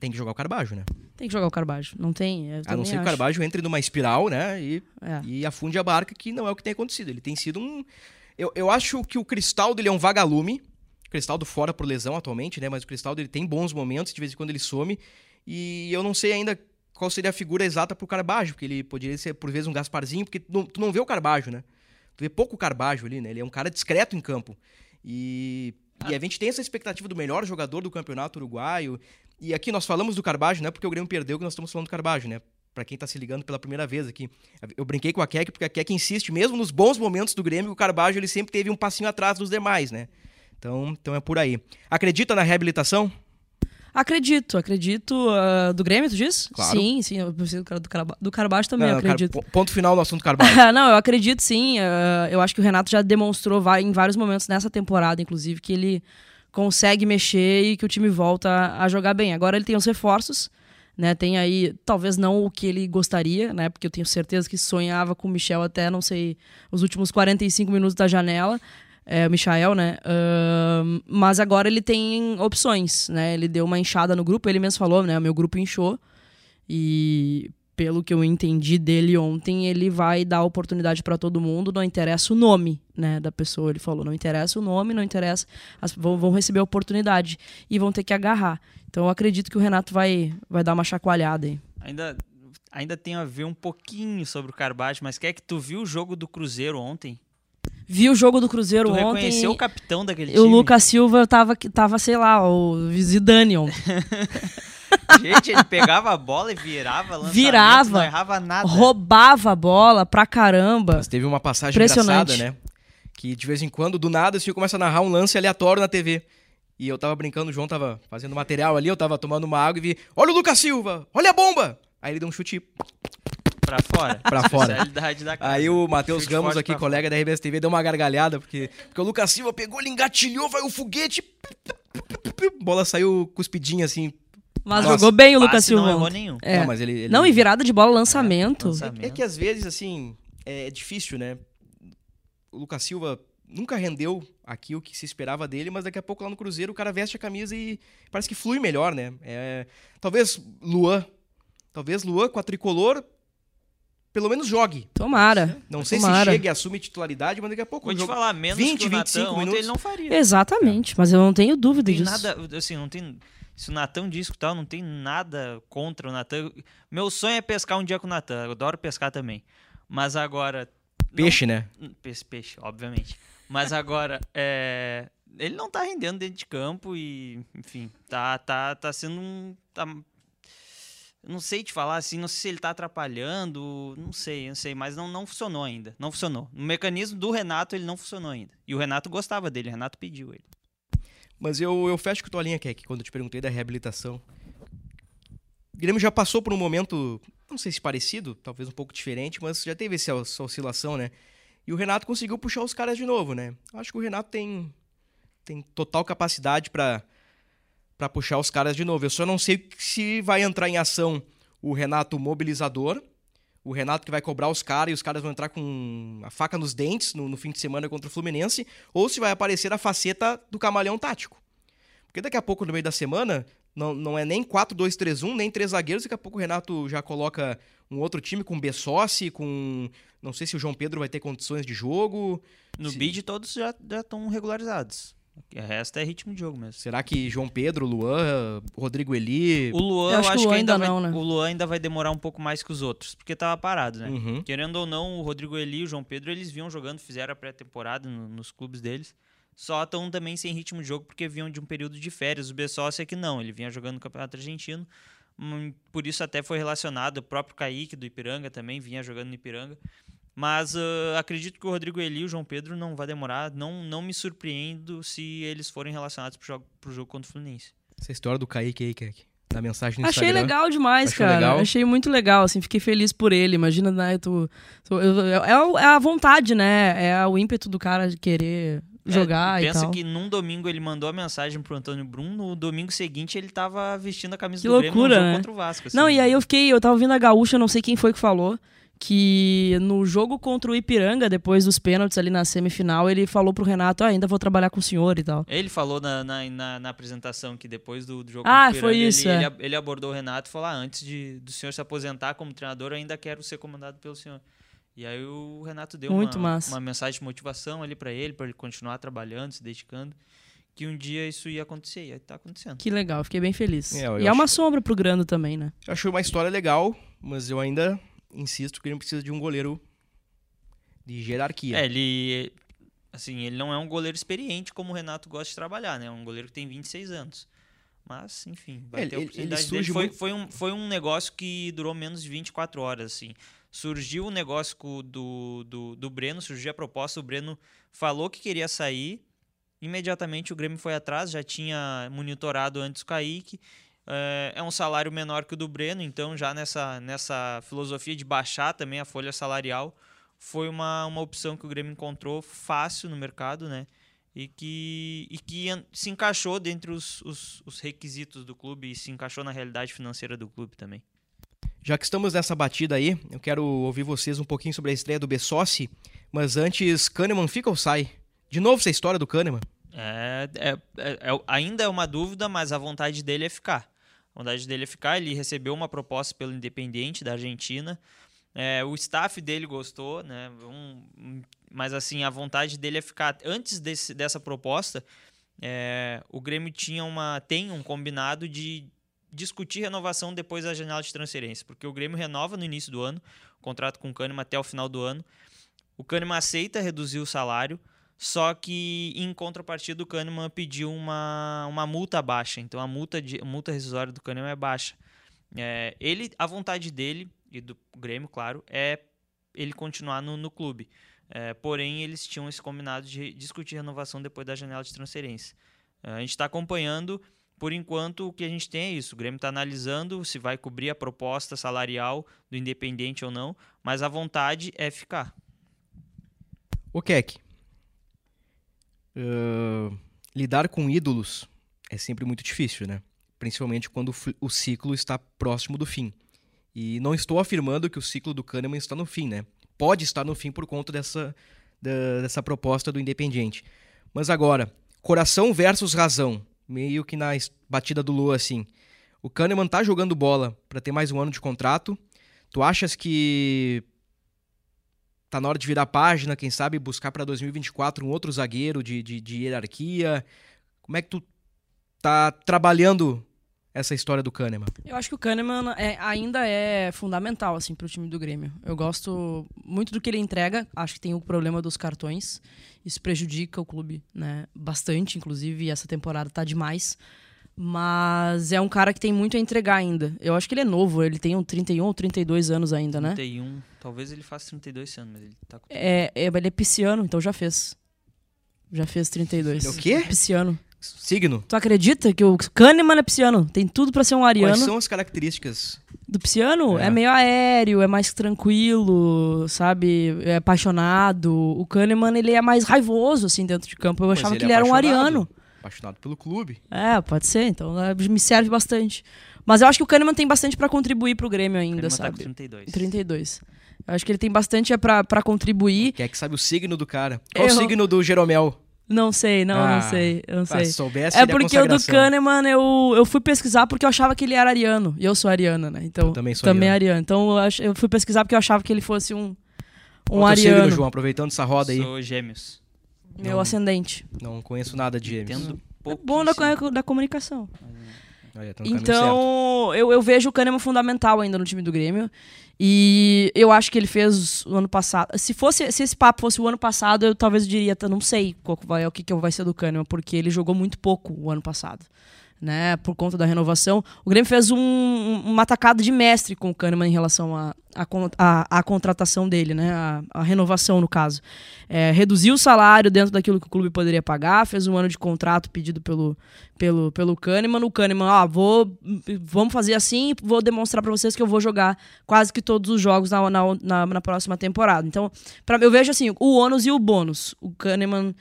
tem que jogar o Carbajo, né? Tem que jogar o Carbajo. Não tem. A não ser que o Carbajo entre numa espiral, né? E, é. e afunde a barca, que não é o que tem acontecido. Ele tem sido um. Eu, eu acho que o Cristaldo ele é um vagalume. O Cristaldo fora por lesão atualmente, né? Mas o Cristaldo ele tem bons momentos, de vez em quando ele some. E eu não sei ainda qual seria a figura exata pro Carbajo, porque ele poderia ser, por vezes, um Gasparzinho, porque tu não, tu não vê o Carbajo, né? Tu vê pouco Carbajo ali, né? Ele é um cara discreto em campo. E e a gente tem essa expectativa do melhor jogador do campeonato uruguaio. E aqui nós falamos do Carbajo, não é porque o Grêmio perdeu que nós estamos falando do Carbajo, né? Para quem tá se ligando pela primeira vez aqui. Eu brinquei com a Keck, porque a Keck insiste, mesmo nos bons momentos do Grêmio, o Carbajo ele sempre teve um passinho atrás dos demais, né? Então, então é por aí. Acredita na reabilitação? Acredito, acredito. ah, do Grêmio, tu diz? Claro. Sim, sim. Eu preciso do cara- do, Caraba- do Carbaixo também, eu Não, cara, acredito. po- ponto final no assunto Carvalho. não, eu acredito sim. ah, eu acho que o Renato já demonstrou em vários momentos nessa temporada, inclusive, que ele consegue mexer e que o time volta a, a jogar bem. Agora ele tem os reforços, né? Tem aí, talvez não o que ele gostaria, né? Porque eu tenho certeza que sonhava com o Michel até, não sei, os últimos 45 minutos da janela. É, o Michael, né? Ahn, mas agora ele tem opções, né? Ele deu uma inchada no grupo, ele mesmo falou, né? O meu grupo inchou. E pelo que eu entendi dele ontem, ele vai dar oportunidade para todo mundo, não interessa o nome, né, da pessoa, ele falou, não interessa o nome, não interessa, as, vão, vão receber a oportunidade e vão ter que agarrar. Então eu acredito que o Renato vai, vai dar uma chacoalhada aí. Ainda, ainda tem a ver um pouquinho sobre o Carbate, mas quer que tu viu o jogo do Cruzeiro ontem? Vi o jogo do Cruzeiro Tu ontem. reconheceu o capitão daquele e time? o Lucas Silva tava, tava, sei lá, o Zidane. Gente, ele pegava a bola e virava, Virava. não errava nada. roubava a bola pra caramba. Mas teve uma passagem Impressionante. engraçada, né? Que de vez em quando, do nada, o senhor começa a narrar um lance aleatório na TV. E eu tava brincando, o João tava fazendo material ali, eu tava tomando uma água e vi, olha o Lucas Silva, olha a bomba! Aí ele deu um chute Pra fora. Pra fora. Aí o Matheus Ramos forte aqui, colega da RBS TV, deu uma gargalhada, porque, porque o Lucas Silva pegou, ele engatilhou, vai o foguete, bola saiu cuspidinha assim. Mas Nossa, jogou bem o Lucas Passe não Silva. errou nenhum. É. Não, mas ele, ele- Não, e virada de bola, lançamento. lançamento. É que às vezes, assim, é difícil, né? O Lucas Silva nunca rendeu aqui o que se esperava dele, mas daqui a pouco lá no Cruzeiro o cara veste a camisa e parece que flui melhor, né? É, talvez Luan, talvez Luan com a tricolor, pelo menos jogue. Tomara. Não sei Tomara. se chegue e assume titularidade, mas daqui a pouco Vou te jogo- falar, menos 20, que o 25 Natan, ontem minutos. ele não faria. Exatamente, mas eu não tenho dúvida Não tem disso. nada, assim, não tem... Se o Natan diz que tal, não tem nada contra o Natan. Meu sonho é pescar um dia com o Natan. Eu adoro pescar também. Mas agora... não- Peixe, né? Hum, Peixe, peixe, obviamente. Mas agora, é, ele não tá rendendo dentro de campo e, enfim, tá, tá, tá sendo um. Tá, não sei te falar assim, não sei se ele tá atrapalhando, não sei, não sei, mas não, não funcionou ainda. Não funcionou. No mecanismo do Renato, ele não funcionou ainda. E o Renato gostava dele, o Renato pediu ele. Mas eu, eu fecho com tua linha, Keck, quando eu te perguntei da reabilitação. O Grêmio já passou por um momento, não sei se parecido, talvez um pouco diferente, mas já teve essa, essa oscilação, né? E o Renato conseguiu puxar os caras de novo, né? Acho que o Renato tem, tem total capacidade pra para puxar os caras de novo. Eu só não sei se vai entrar em ação o Renato mobilizador, o Renato que vai cobrar os caras e os caras vão entrar com a faca nos dentes no, no fim de semana contra o Fluminense, ou se vai aparecer a faceta do camaleão tático. Porque daqui a pouco, no meio da semana, não, não é nem 4-2-3-1, nem três zagueiros, daqui a pouco o Renato já coloca um outro time com Bessossi, com. Não sei se o João Pedro vai ter condições de jogo. No Sim. bid, todos já estão regularizados. O resto é ritmo de jogo mesmo. Será que João Pedro, Luan, Rodrigo Eli. O Luan, Eu eu acho acho, que o que Luan ainda, ainda vai, não, né? o Luan ainda vai demorar um pouco mais que os outros, porque tava parado, né? Uhum. Querendo ou não, o Rodrigo Eli e o João Pedro, eles vinham jogando, fizeram a pré-temporada no- nos clubes deles. Só estão também sem ritmo de jogo porque vinham de um período de férias. O Bessossi é que não, ele vinha jogando no Campeonato Argentino. hum, Por isso até foi relacionado. O próprio Kaique do Ipiranga também vinha jogando no Ipiranga. Mas ah, acredito que o Rodrigo Eli e o João Pedro não vai demorar. Não, não me surpreendo se eles forem relacionados pro jogo, pro jogo contra o Fluminense. Essa história do Kaique aí, Keck. Da mensagem no Achei Instagram. legal demais, Achou cara. legal? Achei muito legal, assim, fiquei feliz por ele. Imagina, né, tu, tu- eu- eu- é, é a vontade, né? É o ímpeto do cara de querer jogar É, e pensa tal. que num domingo ele mandou a mensagem pro Antônio Brum, no domingo seguinte ele tava vestindo a camisa Que do Grêmio no loucura, jogo né? contra o Vasco. assim. Não, e aí eu fiquei, eu tava ouvindo a Gaúcha, não sei quem foi que falou, que no jogo contra o Ipiranga, depois dos pênaltis ali na semifinal, ele falou pro Renato, ah, ainda vou trabalhar com o senhor e tal. Ele falou na, na, na- na apresentação que depois do, do jogo Ah, contra o foi Ipiranga, isso, ele, é. ele, ele abordou o Renato e falou: ah, antes de, do senhor se aposentar como treinador, eu ainda quero ser comandado pelo senhor. E aí o Renato deu Muito uma, uma mensagem de motivação ali pra ele, pra ele continuar trabalhando, se dedicando, que um dia isso ia acontecer, e aí tá acontecendo. Que legal, fiquei bem feliz. É, eu e é uma acho- sombra pro Grando também, né? Eu achei uma história legal, mas eu ainda insisto que ele precisa de um goleiro de jerarquia. É, ele. Assim, ele não é um goleiro experiente como o Renato gosta de trabalhar, né? É um goleiro que tem 26 anos. Mas, enfim, vai Ele- ter a ele- oportunidade ele dele. surge Foi, muito- foi, um, foi um negócio que durou menos de 24 horas, assim. Surgiu o negócio do, do, do Breno, surgiu a proposta, o Breno falou que queria sair. Imediatamente o Grêmio foi atrás, já tinha monitorado antes o Kaique. É, é um salário menor que o do Breno, então já nessa, nessa filosofia de baixar também a folha salarial, foi uma, uma opção que o Grêmio encontrou fácil no mercado, né? E que, e que se encaixou dentre os, os, os requisitos do clube e se encaixou na realidade financeira do clube também. Já que estamos nessa batida aí, eu quero ouvir vocês um pouquinho sobre a estreia do Bessossi, mas antes, Kahneman fica ou sai? De novo essa história do Kahneman? É, é, é, é, ainda é uma dúvida, mas a vontade dele é ficar. A vontade dele é ficar. Ele recebeu uma proposta pelo Independiente da Argentina. É, o staff dele gostou, né? Um, mas assim, a vontade dele é ficar. Antes desse, dessa proposta, é, o Grêmio tinha uma, tem um combinado de discutir renovação depois da janela de transferência, porque o Grêmio renova no início do ano, contrato com o Kahneman até o final do ano. O Kahneman aceita reduzir o salário, só que em contrapartida o Kahneman pediu uma, uma multa baixa, então a multa, de, multa rescisória do Kahneman é baixa. É, ele, a vontade dele e do Grêmio, claro, é ele continuar no, no clube. É, porém, eles tinham esse combinado de discutir renovação depois da janela de transferência. É, a gente está acompanhando, por enquanto, o que a gente tem é isso. O Grêmio está analisando se vai cobrir a proposta salarial do Independente ou não, mas a vontade é ficar. O Keck, uh, lidar com ídolos é sempre muito difícil, né? Principalmente quando o ciclo está próximo do fim. E não estou afirmando que o ciclo do Kahneman está no fim, né? Pode estar no fim por conta dessa, da, dessa proposta do Independiente. Mas agora, coração versus razão. Meio que na batida do Lua, assim. O Kahneman tá jogando bola para ter mais um ano de contrato. Tu achas que tá na hora de virar a página, quem sabe buscar para 2024 um outro zagueiro de, de, de, hierarquia? Como é que tu tá trabalhando essa história do Kahneman? Eu acho que o Kahneman é, ainda é fundamental assim para o time do Grêmio. Eu gosto muito do que ele entrega. Acho que tem o problema dos cartões. Isso prejudica o clube, né? Bastante, inclusive. E essa temporada tá demais. Mas é um cara que tem muito a entregar ainda. Eu acho que ele é novo, ele tem um 31 ou 32 anos ainda, né? 31. Talvez ele faça 32 anos, mas ele tá com. É, é, ele é pisciano, então já fez. Já fez 32. É o quê? Pisciano. Signo. Tu acredita que o Kahneman é pisciano? Tem tudo para ser um ariano. Quais são as características? Do pisciano? É. é. meio aéreo, é mais tranquilo, sabe? É apaixonado. O Kahneman, ele é mais raivoso, assim, dentro de campo. Eu achava que ele, é era um ariano. Apaixonado pelo clube. É, pode ser. Então é, me serve bastante. Mas eu acho que o Kahneman tem bastante para contribuir pro Grêmio ainda, o sabe? Tá com 32. 32. Eu acho que ele tem bastante para contribuir. Quem é que sabe o signo do cara? Qual eu... o signo do Jeromel? Não sei, não, ah, não sei, eu não sei. Se soubesse, é porque o do Kahneman eu, eu fui pesquisar porque eu achava que ele era ariano. E eu sou ariana, né? Então, eu também sou também ariano. ariano. Então eu, ach, eu fui pesquisar porque eu achava que ele fosse um, um ariano. Signo, João, aproveitando essa roda aí. Sou gêmeos. Meu não, ascendente. Não conheço nada de gêmeos. Entendo é bom da, da comunicação. Olha, tá então, eu, eu vejo o Kahneman fundamental ainda no time do Grêmio. E eu acho que ele fez o ano passado. Se fosse se esse papo fosse o ano passado, eu talvez diria, não sei qual vai, o que, que vai ser do Kahneman, porque ele jogou muito pouco o ano passado. Né, por conta da renovação. O Grêmio fez um, uma atacada de mestre com o Kahneman em relação à a, a, a, contratação dele, né, a, a renovação no caso. É, reduziu o salário dentro daquilo que o clube poderia pagar, fez um ano de contrato pedido pelo, pelo, pelo Kahneman. O Kahneman, ah, vou, vamos fazer assim, vou demonstrar para vocês que eu vou jogar quase que todos os jogos na, na, na, na próxima temporada. Então, pra, eu vejo assim, o ônus e o bônus. O Kahneman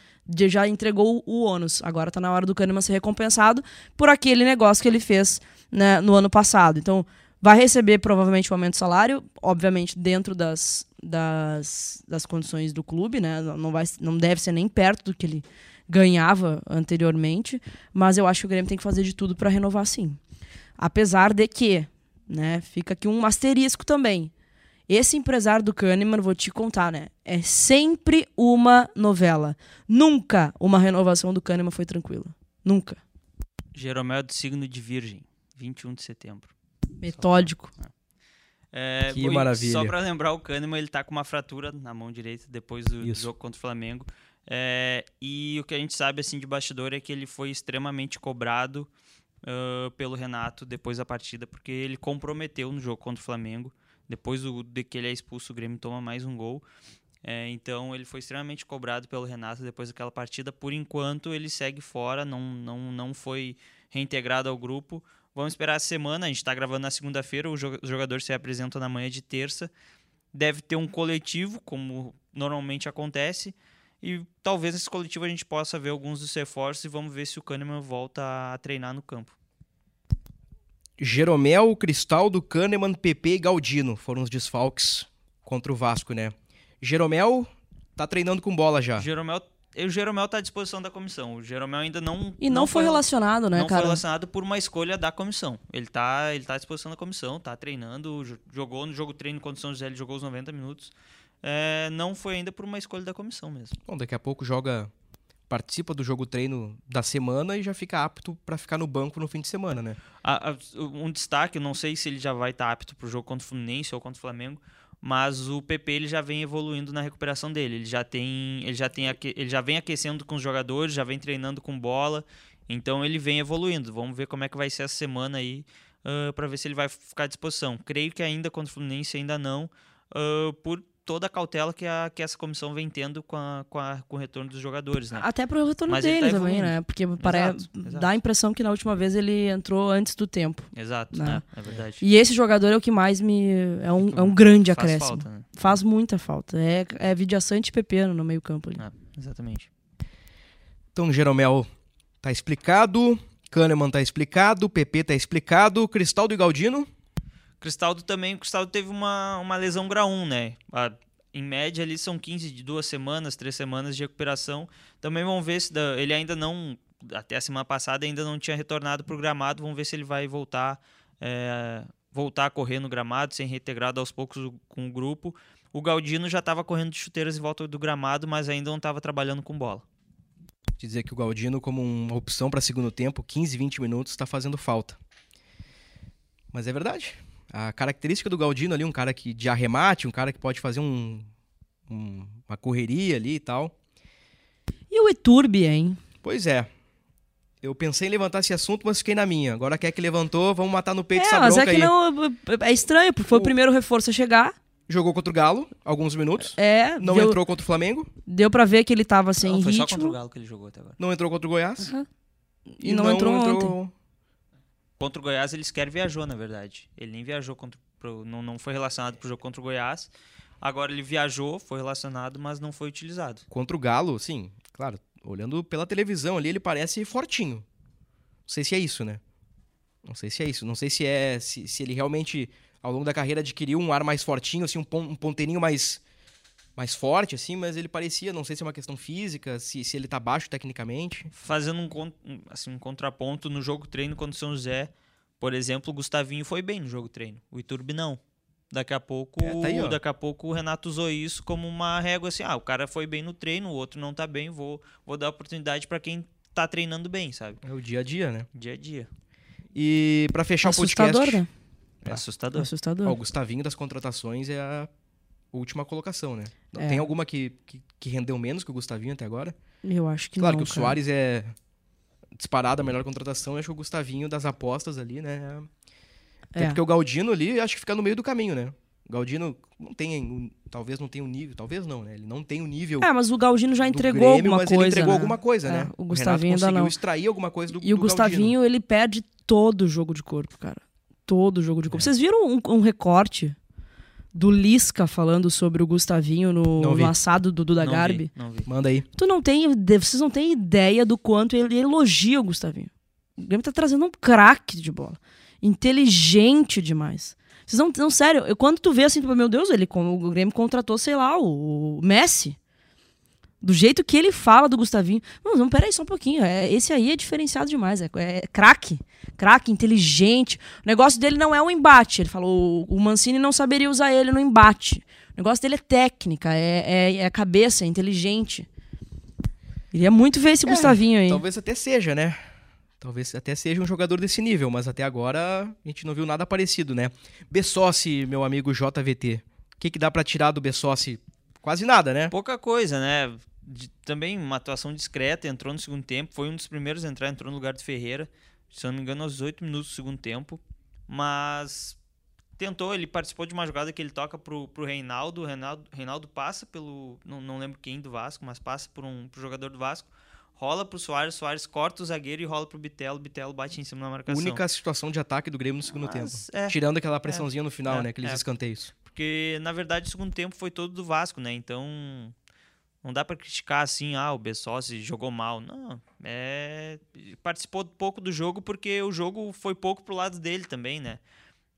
já entregou o ônus. Agora está na hora do Kahneman ser recompensado por aquele negócio que ele fez né, no ano passado. Então, vai receber provavelmente um aumento de salário, obviamente dentro das, das, das condições do clube, né? Não, vai, não deve ser nem perto do que ele ganhava anteriormente, mas eu acho que o Grêmio tem que fazer de tudo para renovar sim. Apesar de que, né, fica aqui um asterisco também. Esse empresário do Kahneman, vou te contar, né? É sempre uma novela. Nunca uma renovação do Kahneman foi tranquila. Nunca. Jeromel do signo de Virgem, 21 de setembro. Metódico. É, que maravilha. Só para lembrar, o Kahneman ele tá com uma fratura na mão direita depois do Isso. jogo contra o Flamengo. É, e o que a gente sabe assim de bastidor é que ele foi extremamente cobrado uh, pelo Renato depois da partida, porque ele comprometeu no jogo contra o Flamengo. Depois do, de que ele é expulso, o Grêmio toma mais um gol. É, então ele foi extremamente cobrado pelo Renato depois daquela partida. Por enquanto ele segue fora, não, não, não foi reintegrado ao grupo, Vamos esperar a semana, a gente está gravando na segunda-feira, os jogadores se apresentam na manhã de terça. Deve ter um coletivo, como normalmente acontece, e talvez nesse coletivo a gente possa ver alguns dos reforços e vamos ver se o Kahneman volta a treinar no campo. Jeromel, Cristaldo, Kahneman, PP e Galdino foram os desfalques contra o Vasco, né? Jeromel tá treinando com bola já. Jeromel o Jeromel está à disposição da comissão. O Jeromel ainda não. E não, não foi relacionado, né, não cara? Não foi relacionado por uma escolha da comissão. Ele está ele tá à disposição da comissão, está treinando, jogou no jogo treino com São José, ele jogou os 90 minutos. É, não foi ainda por uma escolha da comissão mesmo. Bom, daqui a pouco joga. Participa do jogo treino da semana e já fica apto para ficar no banco no fim de semana, né? um destaque, não sei se ele já vai estar tá apto para o jogo contra o Fluminense ou contra o Flamengo, mas o PP ele já vem evoluindo na recuperação dele. Ele já tem, ele já tem, ele já vem aquecendo com os jogadores, já vem treinando com bola. Então ele vem evoluindo. Vamos ver como é que vai ser essa semana aí uh, para ver se ele vai ficar à disposição. Creio que ainda contra o Fluminense ainda não, uh, por toda a cautela que, a, que essa comissão vem tendo com, a, com, a, com o retorno dos jogadores, né? Até para o retorno Mas dele tá também, né? Porque parece, dá a impressão que na última vez ele entrou antes do tempo. Exato, né? É, é verdade. E esse jogador é o que mais me... É um, é um grande faz acréscimo. Falta, né? Faz muita falta. É, é Vidiaçante e Pepeno no meio campo ali. É, exatamente. Então, Jeromel tá explicado, Kahneman tá explicado, PP tá explicado, Cristaldo e Galdino... Cristaldo também, o Cristaldo teve uma, uma lesão grau 1, né? A, em média ali são 15 de duas semanas, três semanas de recuperação. Também vamos ver se da, ele ainda não, até a semana passada ainda não tinha retornado para o gramado. Vamos ver se ele vai voltar, é, voltar a correr no gramado, ser reintegrado aos poucos com o grupo. O Galdino já estava correndo de chuteiras em volta do gramado, mas ainda não estava trabalhando com bola. Dizer que o Galdino, como uma opção para segundo tempo, 15, 20 minutos, está fazendo falta. Mas é verdade a característica do Galdino ali, um cara que de arremate, um cara que pode fazer um, um, uma correria ali e tal. E o Eturbi, hein? Pois é. Eu pensei em levantar esse assunto, mas fiquei na minha. Agora quer que levantou, vamos matar no peito é, essa mas é que aí. não. É estranho, porque foi o, o primeiro reforço a chegar. Jogou contra o Galo, alguns minutos. É. Não deu, entrou contra o Flamengo. Deu para ver que ele tava sem não, foi ritmo. Foi só contra o Galo que ele jogou até agora. Não entrou contra o Goiás. Uhum. E, e, não, não entrou, entrou ontem. Contra o Goiás ele sequer viajou, na verdade. Ele nem viajou contra pro, não, não foi relacionado para o jogo contra o Goiás. Agora ele viajou, foi relacionado, mas não foi utilizado. Contra o Galo, sim, claro, olhando pela televisão ali, ele parece fortinho. Não sei se é isso, né? Não sei se é isso. Não sei se é se, se ele realmente, ao longo da carreira, adquiriu um ar mais fortinho, assim, um, um ponteirinho mais, mais forte, assim, mas ele parecia, não sei se é uma questão física, se, se ele tá baixo tecnicamente. Fazendo um, assim, um contraponto no jogo treino contra o São José, por exemplo, o Gustavinho foi bem no jogo treino, o Iturbi não. Daqui a pouco, é, tá aí, daqui a pouco o Renato usou isso como uma régua assim, ah, o cara foi bem no treino, o outro não tá bem, vou, vou dar oportunidade para quem tá treinando bem, sabe? É o dia a dia, né? Dia a dia. E para fechar Assustador, o podcast, né? É. Assustador. Assustador. Ó, o Gustavinho das contratações é a última colocação, né? É. Tem alguma que, que, que, rendeu menos que o Gustavinho até agora? Eu acho que claro não. Claro que o Soares é disparado a melhor contratação, acho que o Gustavinho das apostas ali, né? É. porque o Galdino ali, acho que fica no meio do caminho, né? O Galdino não tem, talvez não tenha o um nível, talvez não, né? Ele não tem o um nível. É, mas o Galdino já entregou Grêmio, alguma mas coisa. Ele entregou né? alguma coisa, é, né? O Gustavinho ainda não. extrair alguma coisa do E o do Gustavinho, Galdino. ele perde todo o jogo de corpo, cara. Todo o jogo de corpo. É. Vocês viram um, um recorte do Lisca falando sobre o Gustavinho no, no assado do Duda não Garbi? Vi, não vi. Manda aí. Tu não tem, vocês não têm ideia do quanto ele elogia o Gustavinho. O Grêmio tá trazendo um craque de bola. Inteligente demais. Vocês não, não sério, eu, quando tu vê assim, tu, meu Deus, ele, o Grêmio contratou, sei lá, o, o Messi. Do jeito que ele fala do Gustavinho. Não, não peraí só um pouquinho. É, esse aí é diferenciado demais. É, é craque. Craque, inteligente. O negócio dele não é um embate. Ele falou: o Mancini não saberia usar ele no embate. O negócio dele é técnica, é, é, é cabeça, é inteligente. Queria muito ver esse é, Gustavinho aí. Talvez até seja, né? Talvez até seja um jogador desse nível, mas até agora a gente não viu nada parecido, né? Bessossi, meu amigo JVT. O que, que dá para tirar do Bessossi? Quase nada, né? Pouca coisa, né? De, também uma atuação discreta, entrou no segundo tempo, foi um dos primeiros a entrar, entrou no lugar do Ferreira, se eu não me engano, aos 8 minutos do segundo tempo. Mas tentou, ele participou de uma jogada que ele toca pro, pro Reinaldo. O Reinaldo, Reinaldo passa pelo. Não, não lembro quem do Vasco, mas passa por um pro jogador do Vasco. rola pro Soares, Soares corta o zagueiro e rola pro Bitelo, Bitelo bate em cima da marcação. Única situação de ataque do Grêmio no segundo Mas, tempo. é, Tirando aquela pressãozinha no final, é, né? Aqueles é. escanteios. Porque, na verdade, o segundo tempo foi todo do Vasco, né? Então, não dá pra criticar assim, ah, o Bessossi jogou mal. Não, é... Participou pouco do jogo porque o jogo foi pouco pro lado dele também, né?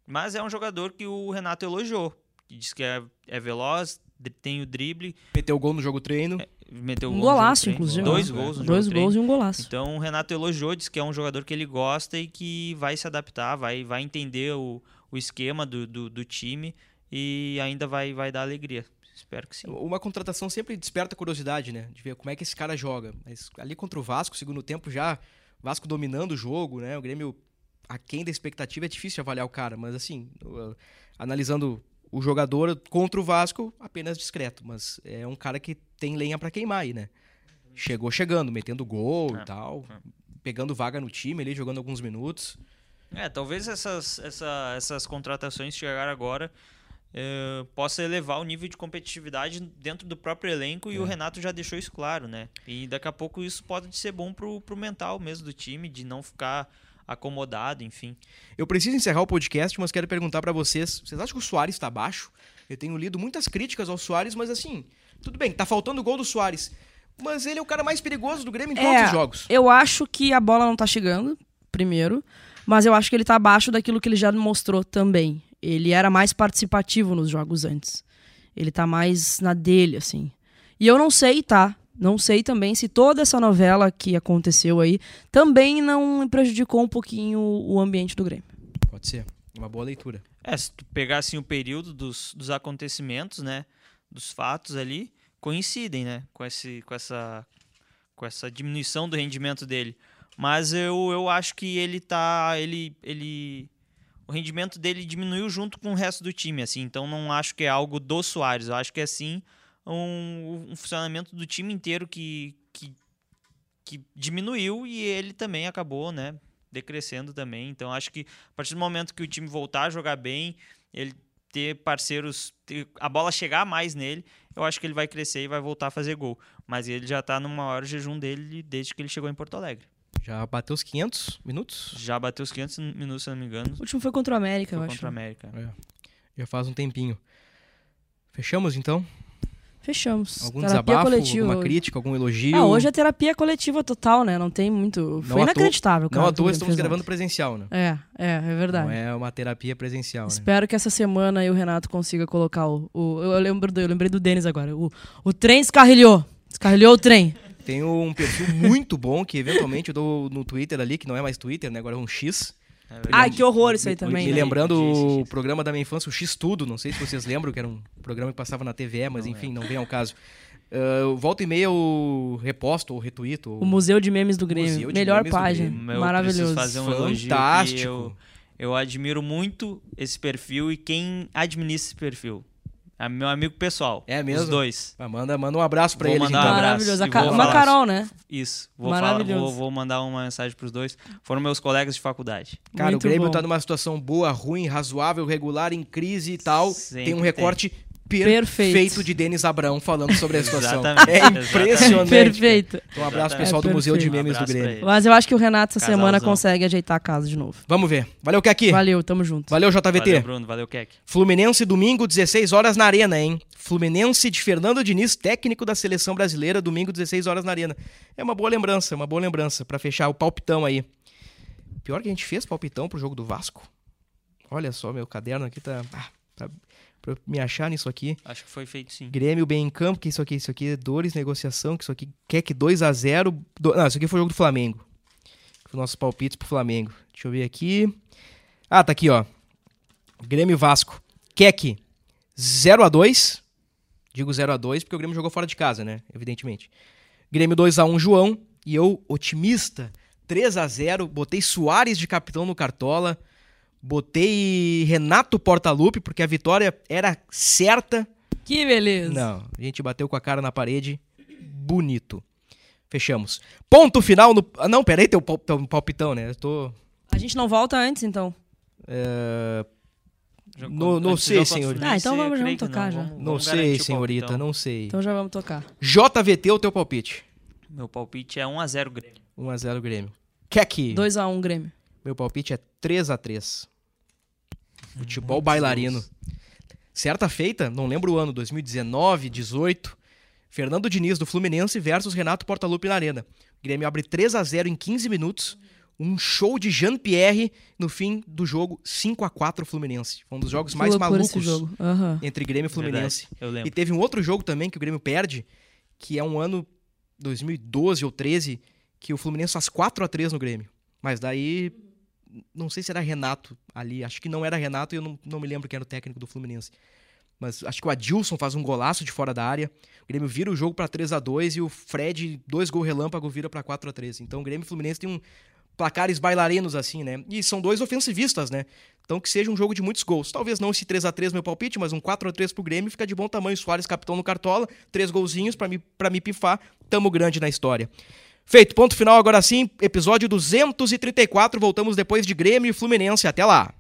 Mas é um jogador que o Renato elogiou. que Diz que é, é veloz, tem o drible, Meteu gol no jogo treino. meteu Um golaço, treino. inclusive. Dois gols no Dois jogo gols treino. e um golaço. Então o Renato elogiou, disse que é um jogador que ele gosta e que vai se adaptar, vai, vai entender o, o esquema do, do, do time e ainda vai, vai dar alegria. Espero que sim. Uma contratação sempre desperta curiosidade, né? De ver como é que esse cara joga. Mas ali contra o Vasco, segundo tempo já, Vasco dominando o jogo, né? O Grêmio aquém da expectativa, é difícil avaliar o cara. Mas assim, analisando o jogador contra o Vasco, apenas discreto. Mas é um cara que tem lenha pra queimar aí, né? Chegou chegando, metendo gol É, e tal. Pegando vaga no time ali, jogando alguns minutos. É, talvez essas, essa, essas contratações chegaram agora eh, possa elevar o nível de competitividade dentro do próprio elenco e o Renato já deixou isso claro, né? E daqui a pouco isso pode ser bom pro, pro mental mesmo do time, de não ficar acomodado, enfim. Eu preciso encerrar o podcast, mas quero perguntar pra vocês: vocês acham que o Soares tá baixo? Eu tenho lido muitas críticas ao Soares, mas assim, tudo bem, tá faltando o gol do Soares. Mas ele é o cara mais perigoso do Grêmio em todos É, os jogos. Eu acho que a bola não tá chegando, primeiro. Mas eu acho que ele tá abaixo daquilo que ele já mostrou também. Ele era mais participativo nos jogos antes. Ele tá mais na dele, assim. E eu não sei, tá? Não sei também se toda essa novela que aconteceu aí também não prejudicou um pouquinho o ambiente do Grêmio. Pode ser. Uma boa leitura. É, se tu pegar assim o período dos, dos acontecimentos, né, dos fatos ali, coincidem, né, com esse com essa com essa diminuição do rendimento dele. Mas eu, eu acho que ele tá ele ele o rendimento dele diminuiu junto com o resto do time, assim. Então não acho que é algo do Soares, eu acho que é sim um, um funcionamento do time inteiro que, que que diminuiu e ele também acabou, né, decrescendo também. Então acho que a partir do momento que o time voltar a jogar bem, ele ter parceiros, ter a bola chegar mais nele, eu acho que ele vai crescer e vai voltar a fazer gol. Mas ele já tá no maior jejum dele desde que ele chegou em Porto Alegre. Já bateu os 500 minutos? Já bateu os 500 minutos, se não me engano, O último foi contra o América, foi eu acho. contra a América. É. Já faz um tempinho. Fechamos então? Fechamos. Algum terapia desabafo, coletiva. alguma crítica, algum elogio? Ah, hoje é terapia coletiva total, né? Não tem muito. Foi inacreditável, cara. Não à toa estamos gravando presencial, né? É, é, é verdade. Não é uma terapia presencial, né? Espero que essa semana aí o Renato consiga colocar o. o- eu, lembro do, eu lembrei do Denis agora. O, o trem escarrilhou. Escarrilhou o trem. Tem um perfil muito bom que eventualmente eu dou no Twitter ali, que não é mais Twitter, né? Agora é um X. É. Ai, que horror isso aí Me- também. Me né? lembrando o programa da minha infância, o X Tudo. Não sei se vocês lembram, que era um programa que passava na TVE, mas Não enfim, não vem ao caso. Uh, volta e meia eu reposto ou retuito. ou- O Museu de Memes do Grêmio. Melhor Memes página. Grêmio. Maravilhoso. fazer um Fantástico. eu, eu admiro muito esse perfil e quem administra esse perfil. É meu amigo pessoal. É mesmo? Os dois. Ah, manda, manda um abraço pra Vou eles mandar então. um abraço. Maravilhoso. Ca- Uma falar- Carol, né? Isso. Vou, falar, vou, vou mandar uma mensagem pros dois. Foram meus colegas de faculdade. Cara, Muito o Grêmio bom. tá numa situação boa, ruim, razoável, regular, em crise e tal. Sempre tem um tem. Recorte Perfeito. perfeito de Denis Abrão falando sobre a situação. É impressionante. Perfeito. Então, um abraço Exatamente. pessoal do É Museu de. Memes do Abraço pra Grêmio. Mas eu acho que o Renato essa Casalzão. semana consegue ajeitar a casa de novo. Vamos ver. Valeu, Kaki. Valeu, tamo junto. Valeu, JVT. Valeu, Bruno. Valeu, Keck. Fluminense, domingo, 16 horas na Arena, hein? Fluminense de Fernando Diniz, técnico da seleção brasileira, domingo, 16 horas na Arena. É uma boa lembrança, uma boa lembrança pra fechar o palpitão aí. Pior que a gente fez palpitão pro jogo do Vasco. Olha só, meu caderno aqui tá. Ah, tá pra me achar nisso aqui. Acho que foi feito sim. Grêmio bem em campo, que isso aqui, isso aqui é dores, negociação, que isso aqui quer que 2 a 0 do... Não, isso aqui foi o jogo do Flamengo. Os nossos palpites pro Flamengo. Deixa eu ver aqui. Ah, tá aqui, ó. Grêmio Vasco. Keck 0 a 2 Digo 0 a 2 porque o Grêmio jogou fora de casa, né? Evidentemente. Grêmio 2 a 1 João. E eu, otimista, 3 a 0 Botei Soares de capitão no Cartola. Botei Renato Portaluppi, porque a vitória era certa. Que beleza. Não, a gente bateu com a cara na parede. Bonito. Fechamos. Ponto final no. Ah, não, peraí, teu pal- teu palpitão, né? Eu tô. A gente não volta antes, então. é, No- não sei, jogo contra o senhor. Fluminense, Ah, então eu vamos- vamos tocar não. já. Vamos- Não vamos sei, senhorita, não sei. Então já vamos tocar. JVT, o teu palpite. Meu palpite é 1x0 Grêmio. 1x0 Grêmio. Keck. 2x1 Grêmio. Meu palpite é 3x3. Futebol bailarino. Certa feita, não lembro o ano, 2019, 18, Fernando Diniz do Fluminense versus Renato Portaluppi na Arena. O Grêmio abre 3 a 0 em 15 minutos. Um show de Jean-Pierre no fim do jogo 5 a 4 Fluminense. Foi um dos jogos Que mais malucos jogo. Aham. entre Grêmio e Fluminense. Verdade, eu lembro. E teve um outro jogo também que o Grêmio perde, que é um ano 2012 ou 13, que o Fluminense faz 4 a 3 no Grêmio. Mas daí não sei se era Renato ali, acho que não era Renato e eu não, não me lembro quem era o técnico do Fluminense. Mas acho que o Adilson faz um golaço de fora da área. O Grêmio vira o jogo para 3 a 2 e o Fred, dois gols relâmpago, vira para 4 a 3 Então o Grêmio e o Fluminense tem um placares bailarinos assim, né? E são dois ofensivistas, né? Então que seja um jogo de muitos gols. Talvez não esse 3 a 3 meu palpite, mas um 4 a 3 pro Grêmio fica de bom tamanho. Soares capitão no cartola, três golzinhos para me para me pifar. Tamo grande na história. Feito, ponto final agora sim, episódio 234. Voltamos depois de Grêmio e Fluminense. Até lá.